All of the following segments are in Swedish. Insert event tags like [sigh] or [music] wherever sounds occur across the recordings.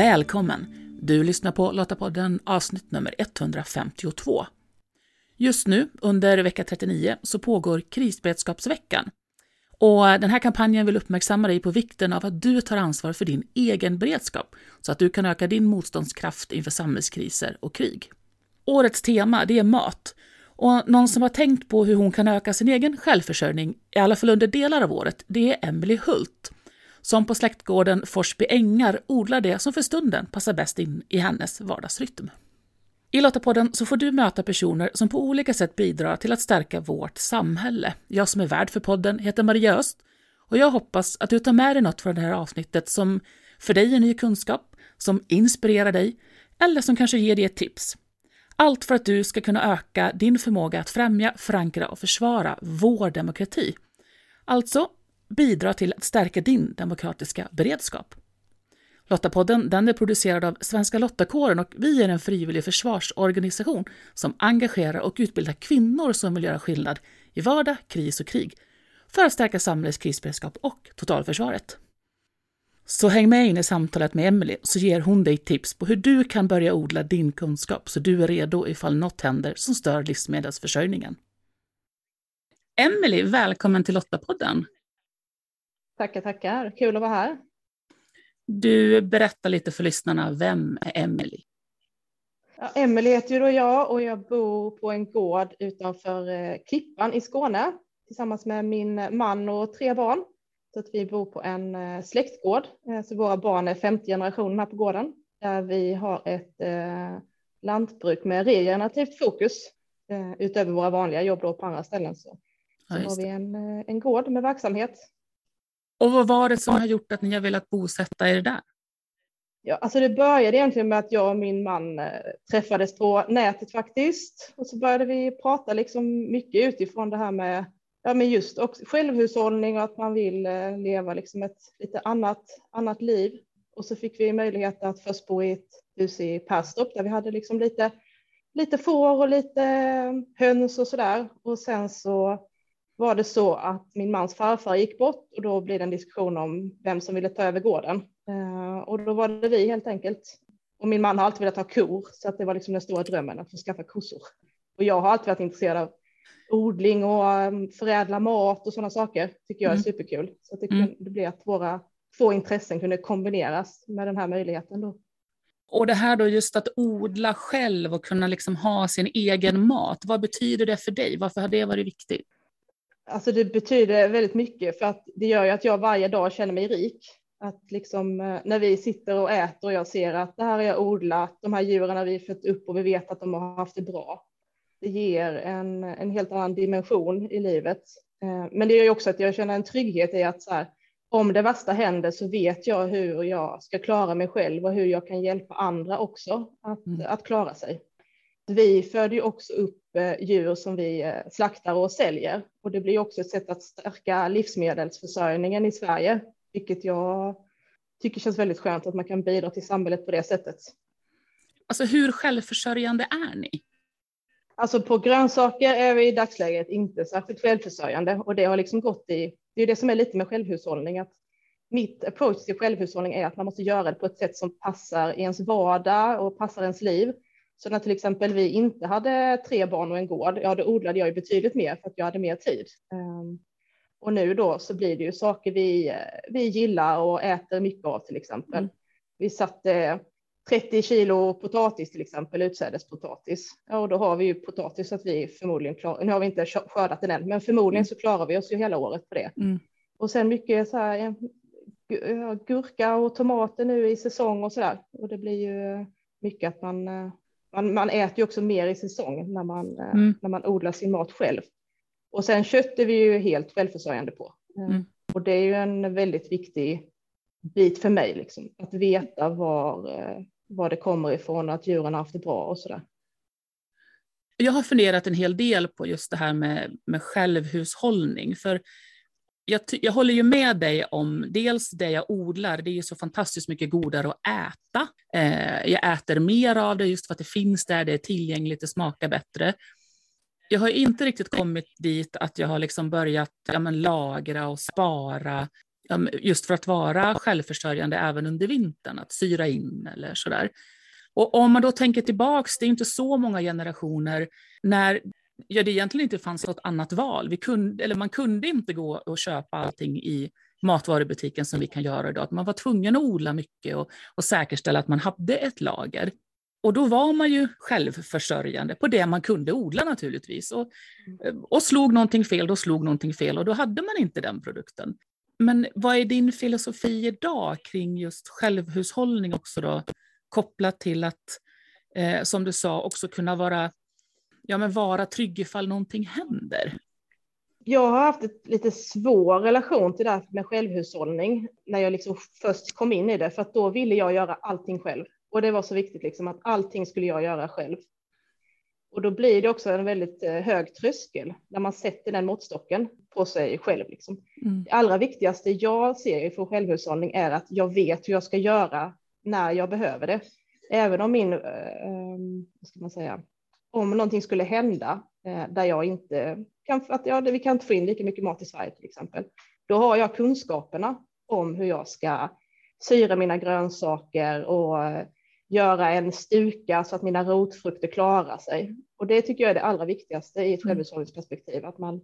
Välkommen! Du lyssnar på Lottapodden avsnitt nummer 152. Just nu, under vecka 39, så pågår krisberedskapsveckan. Och den här kampanjen vill uppmärksamma dig på vikten av att du tar ansvar för din egen beredskap så att du kan öka din motståndskraft inför samhällskriser och krig. Årets tema det är mat. Och någon som har tänkt på hur hon kan öka sin egen självförsörjning, i alla fall under delar av året, det är Emily Hult som på släktgården Forsby Ängar odlar det som för stunden passar bäst in i hennes vardagsrytm. I Lottapodden så får du möta personer som på olika sätt bidrar till att stärka vårt samhälle. Jag som är värd för podden heter Maria Öst och jag hoppas att du tar med dig något från det här avsnittet som för dig är ny kunskap, som inspirerar dig eller som kanske ger dig ett tips. Allt för att du ska kunna öka din förmåga att främja, förankra och försvara vår demokrati. Alltså bidra till att stärka din demokratiska beredskap. Lottapodden den är producerad av Svenska Lottakåren och vi är en frivillig försvarsorganisation som engagerar och utbildar kvinnor som vill göra skillnad i vardag, kris och krig för att stärka samhällets krisberedskap och totalförsvaret. Så häng med in i samtalet med Emily så ger hon dig tips på hur du kan börja odla din kunskap så du är redo ifall något händer som stör livsmedelsförsörjningen. Emily, välkommen till Lottapodden. Tackar, tackar. Kul att vara här. Du berättar lite för lyssnarna, vem är Emelie? Ja, Emelie heter ju då jag och jag bor på en gård utanför eh, Klippan i Skåne tillsammans med min man och tre barn. Så att vi bor på en eh, släktgård. Eh, så våra barn är femte generationen här på gården där vi har ett lantbruk med regenerativt fokus utöver våra vanliga jobb då på andra ställen. Så, så ja, har vi en, en gård med verksamhet och vad var det som har gjort att ni har velat bosätta er där? Ja, alltså det började egentligen med att jag och min man eh, träffades på nätet faktiskt. Och så började vi prata liksom mycket utifrån det här med, ja, men just också självhushållning och att man vill eh, leva liksom ett lite annat, annat liv. Och så fick vi möjlighet att först bo i ett hus i Perstorp där vi hade liksom lite, lite får och lite eh, höns och så där. Och sen så var det så att min mans farfar gick bort och då blev det en diskussion om vem som ville ta över gården. Eh, och då var det vi helt enkelt. Och min man har alltid velat ha kor så att det var liksom den stora drömmen att få skaffa kossor. Och jag har alltid varit intresserad av odling och um, förädla mat och sådana saker. Tycker jag är mm. superkul. Så att det, mm. det blev att våra två intressen kunde kombineras med den här möjligheten. Då. Och det här då just att odla själv och kunna liksom ha sin egen mat. Vad betyder det för dig? Varför har det varit viktigt? Alltså det betyder väldigt mycket för att det gör ju att jag varje dag känner mig rik. Att liksom eh, när vi sitter och äter och jag ser att det här har jag odlat, de här djuren har vi fött upp och vi vet att de har haft det bra. Det ger en, en helt annan dimension i livet. Eh, men det gör ju också att jag känner en trygghet i att så här, om det värsta händer så vet jag hur jag ska klara mig själv och hur jag kan hjälpa andra också att, mm. att klara sig. Vi föder ju också upp eh, djur som vi eh, slaktar och säljer och det blir också ett sätt att stärka livsmedelsförsörjningen i Sverige, vilket jag tycker känns väldigt skönt att man kan bidra till samhället på det sättet. Alltså hur självförsörjande är ni? Alltså på grönsaker är vi i dagsläget inte särskilt självförsörjande och det har liksom gått i, det är det som är lite med självhushållning, att mitt approach till självhushållning är att man måste göra det på ett sätt som passar ens vardag och passar ens liv. Så när till exempel vi inte hade tre barn och en gård, ja då odlade jag ju betydligt mer för att jag hade mer tid. Ehm, och nu då så blir det ju saker vi, vi gillar och äter mycket av till exempel. Mm. Vi satte 30 kilo potatis till exempel, utsädespotatis. Ja, och då har vi ju potatis så att vi förmodligen klarar, nu har vi inte skördat den än, men förmodligen mm. så klarar vi oss ju hela året på det. Mm. Och sen mycket så här, gurka och tomater nu i säsong och så där. Och det blir ju mycket att man eh, man, man äter ju också mer i säsong när man, eh, mm. när man odlar sin mat själv. Och sen kött är vi ju helt självförsörjande på. Eh, mm. Och det är ju en väldigt viktig bit för mig, liksom, att veta var, eh, var det kommer ifrån att djuren har haft det bra och så där. Jag har funderat en hel del på just det här med, med självhushållning, för jag, jag, håller ju med dig om dels det jag odlar, det är ju så fantastiskt mycket godare att äta. Eh, jag äter mer av det just för att det finns där, det är tillgängligt, det smakar bättre. Jag har inte riktigt kommit dit att jag har liksom börjat ja, men, lagra och spara just för att vara självförsörjande även under vintern, att syra in eller sådär. Och om man då tänker tillbaks, det är inte så många generationer när ja, det egentligen inte fanns något annat val. Vi kunde, eller man kunde inte gå och köpa allting i matvarubutiken som vi kan göra idag. Man var tvungen att odla mycket och, och säkerställa att man hade ett lager. Och då var man ju självförsörjande på det man kunde odla naturligtvis. Och, eh, och slog någonting fel, då slog någonting fel och då hade man inte den produkten. Men vad är din filosofi idag kring just självhushållning också då? Kopplat till att, eh, som du sa, också kunna vara, ja, men vara trygg ifall någonting händer. Jag har haft ett lite svår relation till det här med självhushållning när jag liksom först kom in i det, för att då ville jag göra allting själv. Och det var så viktigt liksom att allting skulle jag göra själv. Och då blir det också en väldigt eh, hög tröskel när man sätter den måttstocken på sig själv. Liksom. Mm. Det allra viktigaste jag ser för självhushållning är att jag vet hur jag ska göra när jag behöver det. Även om min, eh, vad ska man säga, om någonting skulle hända eh, där jag inte kan, att ja, vi kan inte få in lika mycket mat i Sverige till exempel. Då har jag kunskaperna om hur jag ska syra mina grönsaker och eh, göra en stuka så att mina rotfrukter klarar sig. Och det tycker jag är det allra viktigaste i ett mm. självhushållningsperspektiv, att man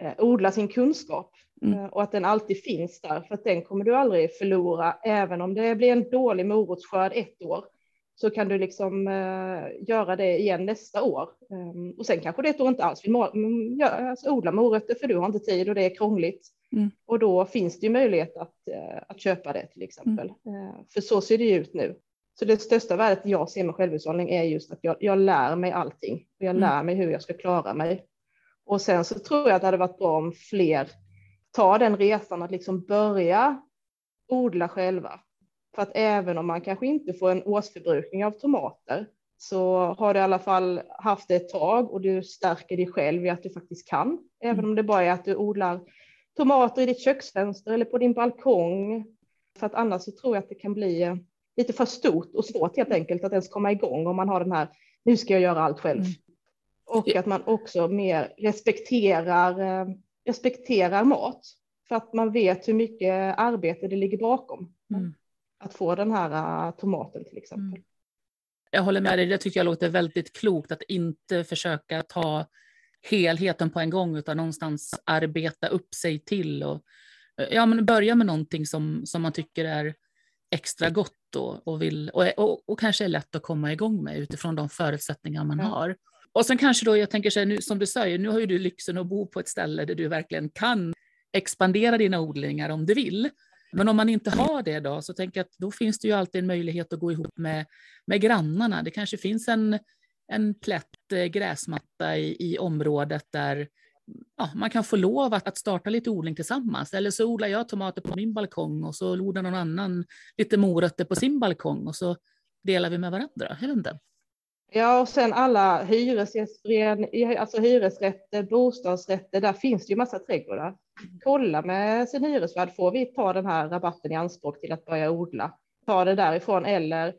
eh, odlar sin kunskap mm. och att den alltid finns där, för att den kommer du aldrig förlora, även om det blir en dålig morotsskörd ett år, så kan du liksom eh, göra det igen nästa år. Um, och sen kanske det ett år inte alls vill mm, ja, alltså odla morötter, för du har inte tid och det är krångligt. Mm. Och då finns det ju möjlighet att, uh, att köpa det till exempel. Mm. Uh, för så ser det ju ut nu. Så det största värdet jag ser med självhushållning är just att jag, jag lär mig allting. Och jag mm. lär mig hur jag ska klara mig. Och sen så tror jag att det hade varit bra om fler tar den resan att liksom börja odla själva. För att även om man kanske inte får en årsförbrukning av tomater så har du i alla fall haft det ett tag och du stärker dig själv i att du faktiskt kan. Även mm. om det bara är att du odlar tomater i ditt köksfönster eller på din balkong. För att annars så tror jag att det kan bli lite för stort och svårt helt enkelt att ens komma igång om man har den här, nu ska jag göra allt själv. Mm. Och att man också mer respekterar, eh, respekterar mat. För att man vet hur mycket arbete det ligger bakom. Mm. Att få den här uh, tomaten till exempel. Mm. Jag håller med dig, det tycker jag låter väldigt klokt att inte försöka ta helheten på en gång utan någonstans arbeta upp sig till och ja, men börja med någonting som, som man tycker är extra gott och, och, vill, och, och, och, kanske är lätt att komma igång med utifrån de förutsättningar man ja. har. Och sen kanske då, jag tänker så här, nu, som du säger, nu har ju du lyxen att bo på ett ställe där du verkligen kan expandera dina odlingar om du vill. Men om man inte har det då, så tänker jag att då finns det ju alltid en möjlighet att gå ihop med, med grannarna. Det kanske finns en, en plätt eh, gräsmatta i, i området där ja, man kan få lov att, att starta lite odling tillsammans. Eller så odlar jag tomater på min balkong och så odlar någon annan lite morötter på sin balkong och så delar vi med varandra. Jag inte. Ja, och sen alla hyresgästföreningar, alltså hyresrätter, bostadsrätter, där finns det ju massa trädgårdar. Kolla med sin hyresvärd, får vi ta den här rabatten i anspråk till att börja odla? Ta det därifrån eller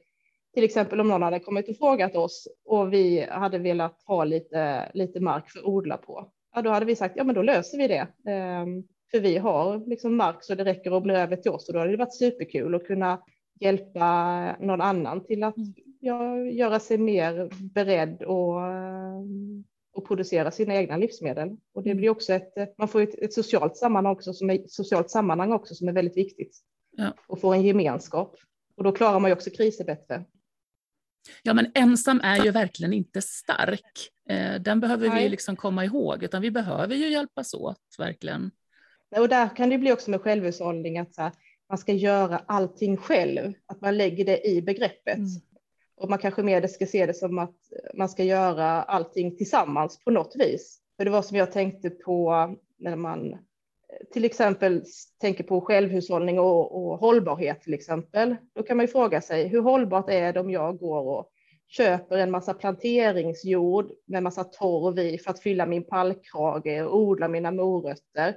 till exempel om någon hade kommit och frågat oss och vi hade velat ha lite, lite mark för att odla på ja, då hade vi sagt, ja men då löser vi det. Ehm, för vi har liksom mark så det räcker att bli över till oss och då hade det varit superkul att kunna hjälpa någon annan till att. Mm ja, göra sig mer beredd och, och producera sina egna livsmedel. Och det mm. blir också ett, man får ett, ett socialt sammanhang också som är, socialt sammanhang också som är väldigt viktigt. Ja. Och får en gemenskap. Och då klarar man ju också kriser bättre. Ja, men ensam är ju verkligen inte stark. Eh, den behöver Nej. vi liksom komma ihåg, utan vi behöver ju hjälpas åt, verkligen. Och där kan det bli också med självhushållning, att man ska göra allting själv, att man lägger det i begreppet. Mm. Och man kanske mer ska se det som att man ska göra allting tillsammans på något vis. För det var som jag tänkte på när man till exempel tänker på självhushållning och, och, hållbarhet till exempel, då kan man ju fråga sig hur hållbart är det om jag går och köper en massa planteringsjord med massa torv i för att fylla min pallkrage och odla mina morötter.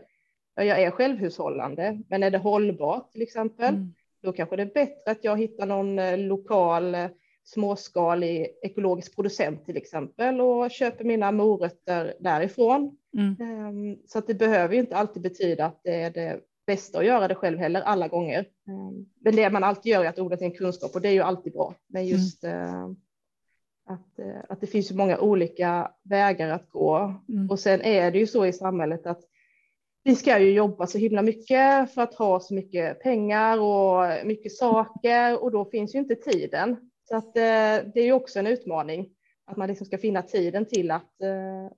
Ja, jag är självhushållande, men är det hållbart till exempel? Mm. Då kanske det är bättre att jag hittar någon eh, lokal eh, småskalig ekologisk producent till exempel och köper mina morötter därifrån. Mm. Ehm, så att det behöver ju inte alltid betyda att det är det bästa att göra det själv heller alla gånger. Men det man alltid gör är att odla sin kunskap och det är ju alltid bra. Men just mm. att, att det finns så många olika vägar att gå. Mm. Och sen är det ju så i samhället att vi ska ju jobba så himla mycket för att ha så mycket pengar och mycket saker och då finns ju inte tiden. Så att, det är ju också en utmaning att man liksom ska finna tiden till att, eh,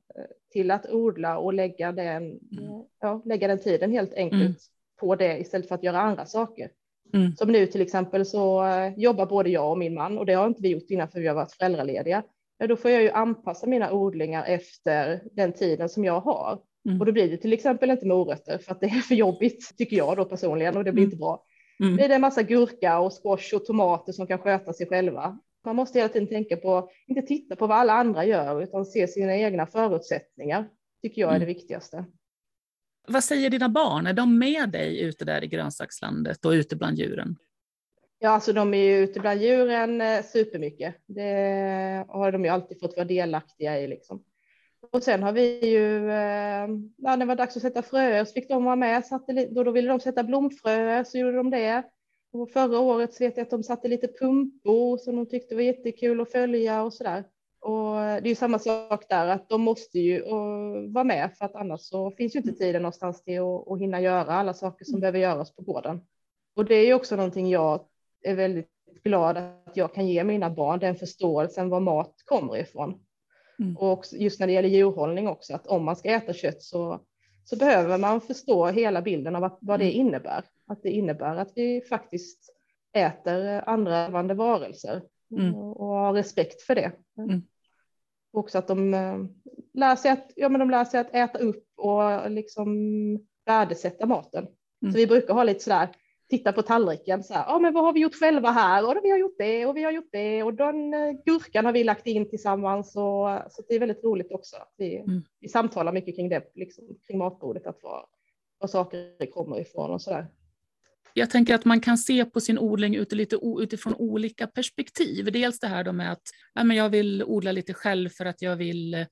till att odla och lägga den, mm. ja, lägga den tiden helt enkelt mm. på det istället för att göra andra saker. Mm. Som nu till exempel så eh, jobbar både jag och min man och det har inte vi gjort innan för vi har varit föräldralediga. Ja, då får jag ju anpassa mina odlingar efter den tiden som jag har. Mm. Och då blir det till exempel inte morötter för att det är för jobbigt tycker jag då personligen och det blir mm. inte bra. Mm. Det är en massa gurka och squash och tomater som kan sköta sig själva. Man måste hela tiden tänka på, inte titta på vad alla andra gör, utan se sina egna förutsättningar, tycker jag är mm. det viktigaste. Vad säger dina barn? Är de med dig ute där i grönsakslandet och ute bland djuren? Ja, alltså de är ju ute bland djuren eh, supermycket. Det har de ju alltid fått vara delaktiga i liksom. Och sen har vi ju, eh, när det var dags att sätta fröer så fick de vara med, satte, då, då ville de sätta blomfröer så gjorde de det. Och förra året så vet jag att de satte lite pumpor som de tyckte var jättekul att följa och så där. Och det är ju samma sak där, att de måste ju eh, vara med för att annars så finns ju inte tiden någonstans till att, att hinna göra alla saker som behöver göras på gården. Och det är ju också någonting jag är väldigt glad att jag kan ge mina barn, den förståelsen var mat kommer ifrån. Mm. Och just när det gäller djurhållning också, att om man ska äta kött så, så behöver man förstå hela bilden av att, vad det mm. innebär att det innebär att vi faktiskt äter andra levande varelser mm. och har respekt för det. Mm. Också att de eh, lär, sig att, ja, men de lär sig att äta upp och liksom värdesätta maten. Mm. Så vi brukar ha lite sådär, titta på tallriken, så här, ja men vad har vi gjort själva här? Och vi har gjort det och vi har gjort det och den eh, gurkan har vi lagt in tillsammans. Och, så det är väldigt roligt också. Vi, mm. vi samtalar mycket kring det, liksom, kring matbordet, att var, var saker kommer ifrån och sådär jag tänker att man kan se på sin odling utifrån olika perspektiv. Dels det här då med att ja, men jag vill odla lite själv för att jag vill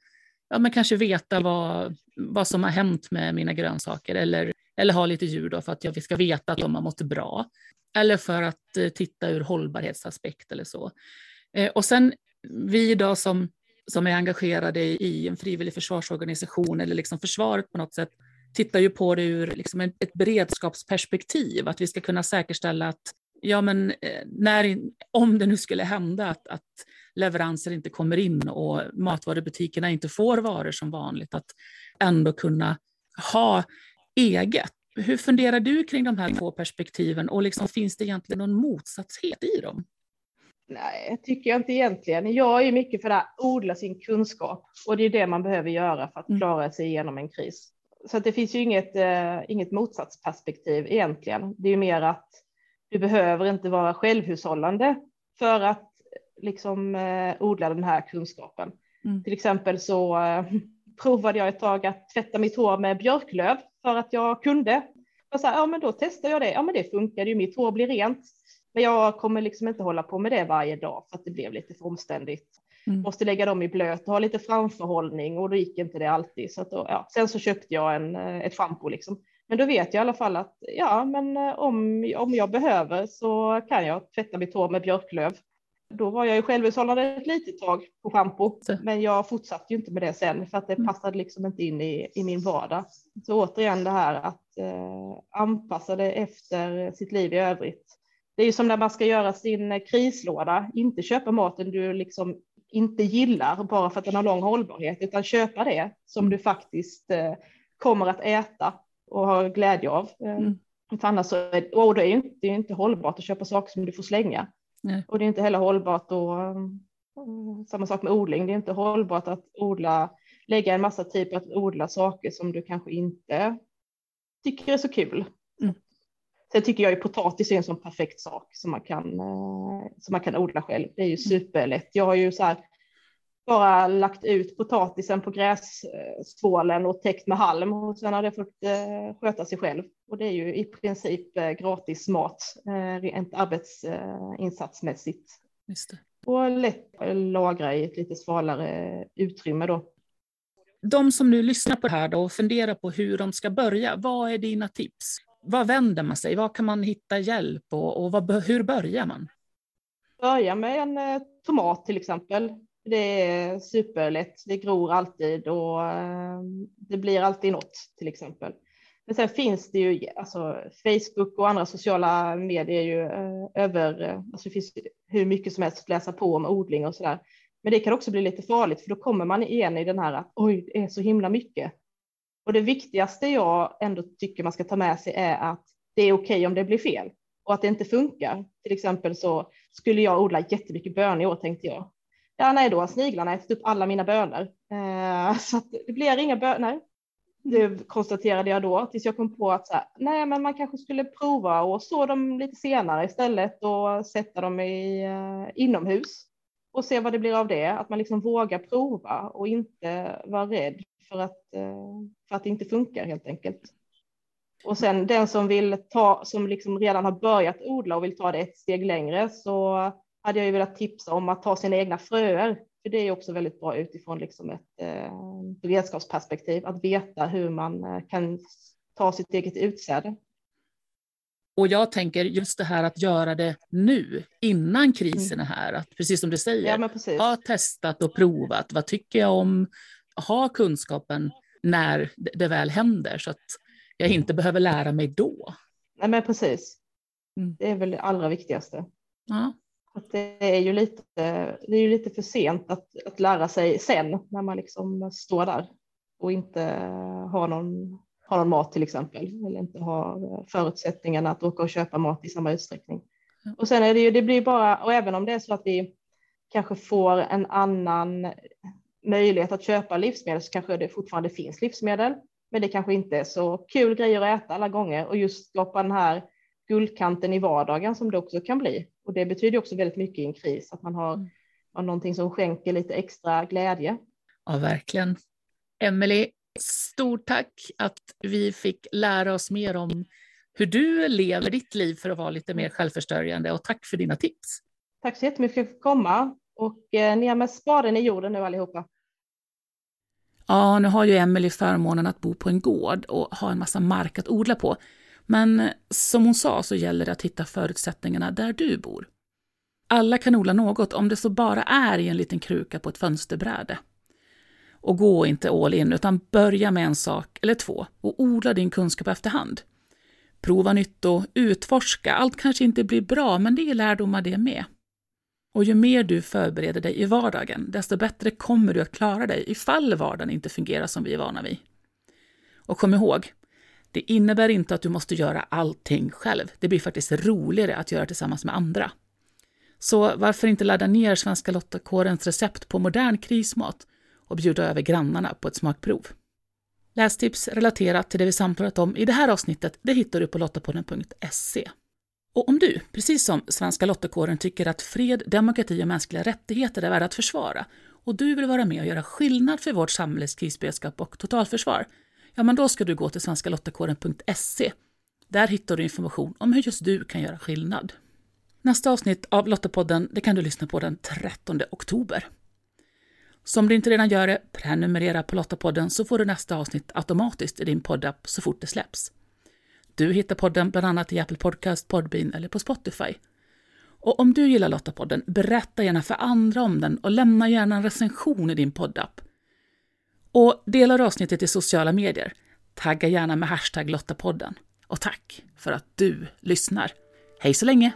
ja, men kanske veta vad, vad som har hänt med mina grönsaker eller, eller ha lite djur då för att jag ska veta att de har mått bra. Eller för att eh, titta ur hållbarhetsaspekt eller så. Eh, och sen vi då som, som är engagerade i en frivillig försvarsorganisation eller liksom försvaret på något sätt tittar ju på det ur liksom ett beredskapsperspektiv, att vi ska kunna säkerställa att ja, men eh, när, om det nu skulle hända att, att leveranser inte kommer in och matvarubutikerna inte får varor som vanligt, att ändå kunna ha eget. Hur funderar du kring de här två perspektiven och liksom, finns det egentligen någon motsatshet i dem? Nej, tycker jag inte egentligen. Jag är mycket för att odla sin kunskap och det är det man behöver göra för att mm. klara sig igenom en kris så det finns ju inget, eh, inget motsatsperspektiv egentligen. Det är ju mer att du behöver inte vara självhushållande för att liksom eh, odla den här kunskapen. Mm. Till exempel så eh, provade jag ett tag att tvätta mitt hår med björklöv för att jag kunde. Jag sa, ja men då testar jag det. Ja men det funkade ju, mitt hår blir rent. Men jag kommer liksom inte hålla på med det varje dag för att det blev lite för omständigt. Mm. Måste lägga dem i blöt och ha lite framförhållning och då gick inte det alltid. Så att då, ja. Sen så köpte jag en, eh, ett schampo liksom. Men då vet jag i alla fall att ja, men eh, om, om jag behöver så kan jag tvätta mitt hår med björklöv. Då var jag ju självhushållande ett litet tag på schampo, men jag fortsatte ju inte med det sen för att det mm. passade liksom inte in i, i min vardag. Så återigen det här att eh, anpassa det efter sitt liv i övrigt. Det är ju som när man ska göra sin krislåda, inte köpa maten du liksom inte gillar bara för att den har lång hållbarhet, utan köpa det som du faktiskt eh, kommer att äta och ha glädje av. Eh, mm. Annars så är, och det är ju inte, det är inte hållbart att köpa saker som du får slänga. Nej. Och det är inte heller hållbart att, uh, samma sak med odling, det är inte hållbart att odla, lägga en massa tid på att odla saker som du kanske inte tycker är så kul. Mm. Sen tycker jag ju potatis är en sån perfekt sak som man kan, eh, som man kan odla själv. Det är ju mm. superlätt. Jag har ju så här bara lagt ut potatisen på grässpålen och täckt med halm och sen har det fått eh, sköta sig själv. Och det är ju i princip eh, gratis mat rent arbetsinsatsmässigt. Och lätt att lagra i ett lite svalare utrymme då. De som nu lyssnar på det här då och funderar på hur de ska börja, vad är dina tips? Var vänder man sig? Var kan man hitta hjälp och, och vad, hur börjar man? Börja med en eh, tomat till exempel. Det är superlätt. Det gror alltid och eh, det blir alltid något till exempel. Men sen finns det ju alltså Facebook och andra sociala medier ju eh, över. Eh, alltså det finns hur mycket som helst att läsa på om odling och så där. Men det kan också bli lite farligt för då kommer man igen i den här att oj, det är så himla mycket. Och det viktigaste jag ändå tycker man ska ta med sig är att det är okej okay om det blir fel och att det inte funkar. Till exempel så skulle jag odla jättemycket bönor i år tänkte jag. Ja, nej, då har sniglarna ätit upp alla mina bönor. Eh, [laughs] så det blir inga bönor. Det konstaterade jag då tills jag kom på att så här, nej, men man kanske skulle prova och så dem lite senare istället och sätta dem i eh, inomhus och se vad det blir av det. Att man liksom vågar prova och inte vara rädd för att, eh, för att det inte funkar helt enkelt. Och sen den som vill ta, som liksom redan har börjat odla och vill ta det ett steg längre så hade jag ju velat tipsa om att ta sina egna fröer. För det är också väldigt bra utifrån liksom ett eh, beredskapsperspektiv, att veta hur man eh, kan ta sitt eget utsäde. Och jag tänker just det här att göra det nu, innan krisen är här. Att precis som du säger, ja, ha testat och provat. Vad tycker jag om? Ha kunskapen när det väl händer så att jag inte behöver lära mig då. Nej, men precis. Mm. Det är väl det allra viktigaste. Ja. Att det är ju lite, det är ju lite för sent att, att lära sig sen när man liksom står där och inte har någon, har någon mat till exempel eller inte har förutsättningarna att åka och köpa mat i samma utsträckning. Och sen är det ju, det blir bara, och även om det är så att vi kanske får en annan möjlighet att köpa livsmedel så kanske det fortfarande finns livsmedel. Men det kanske inte är så kul grejer att äta alla gånger och just skapa den här guldkanten i vardagen som det också kan bli. Och det betyder också väldigt mycket i en kris att man har, mm. har någonting som skänker lite extra glädje. Ja, verkligen. Emelie, stort tack att vi fick lära oss mer om hur du lever ditt liv för att vara lite mer självförsörjande och tack för dina tips. Tack så jättemycket för att jag fick komma och eh, ner med spaden i jorden nu allihopa. Ja, nu har ju Emelie förmånen att bo på en gård och ha en massa mark att odla på. Men som hon sa så gäller det att hitta förutsättningarna där du bor. Alla kan odla något om det så bara är i en liten kruka på ett fönsterbräde. Och gå inte all in, utan börja med en sak eller två och odla din kunskap efterhand. Prova nytt och utforska. Allt kanske inte blir bra, men det är lärdomar det med. Och ju mer du förbereder dig i vardagen, desto bättre kommer du att klara dig ifall vardagen inte fungerar som vi är vana vid. Och kom ihåg, det innebär inte att du måste göra allting själv. Det blir faktiskt roligare att göra tillsammans med andra. Så varför inte ladda ner Svenska Lottakårens recept på modern krismat och bjuda över grannarna på ett smakprov? Lästips relaterat till det vi samtalat om i det här avsnittet det hittar du på lottapodden.se. Och om du, precis som Svenska Lottakåren, tycker att fred, demokrati och mänskliga rättigheter är värda att försvara och du vill vara med och göra skillnad för vårt samhälles krisberedskap och totalförsvar, ja men då ska du gå till svenskalottakåren.se. Där hittar du information om hur just du kan göra skillnad. Nästa avsnitt av Lottapodden det kan du lyssna på den 13 oktober. Så om du inte redan gör det, prenumerera på Lottapodden så får du nästa avsnitt automatiskt i din poddapp så fort det släpps. Du hittar podden bland annat i Apple Podcast, Podbean eller på Spotify. Och om du gillar Lottapodden, berätta gärna för andra om den och lämna gärna en recension i din poddapp. Och delar avsnittet i sociala medier. Tagga gärna med hashtag Lottapodden. Och tack för att du lyssnar. Hej så länge!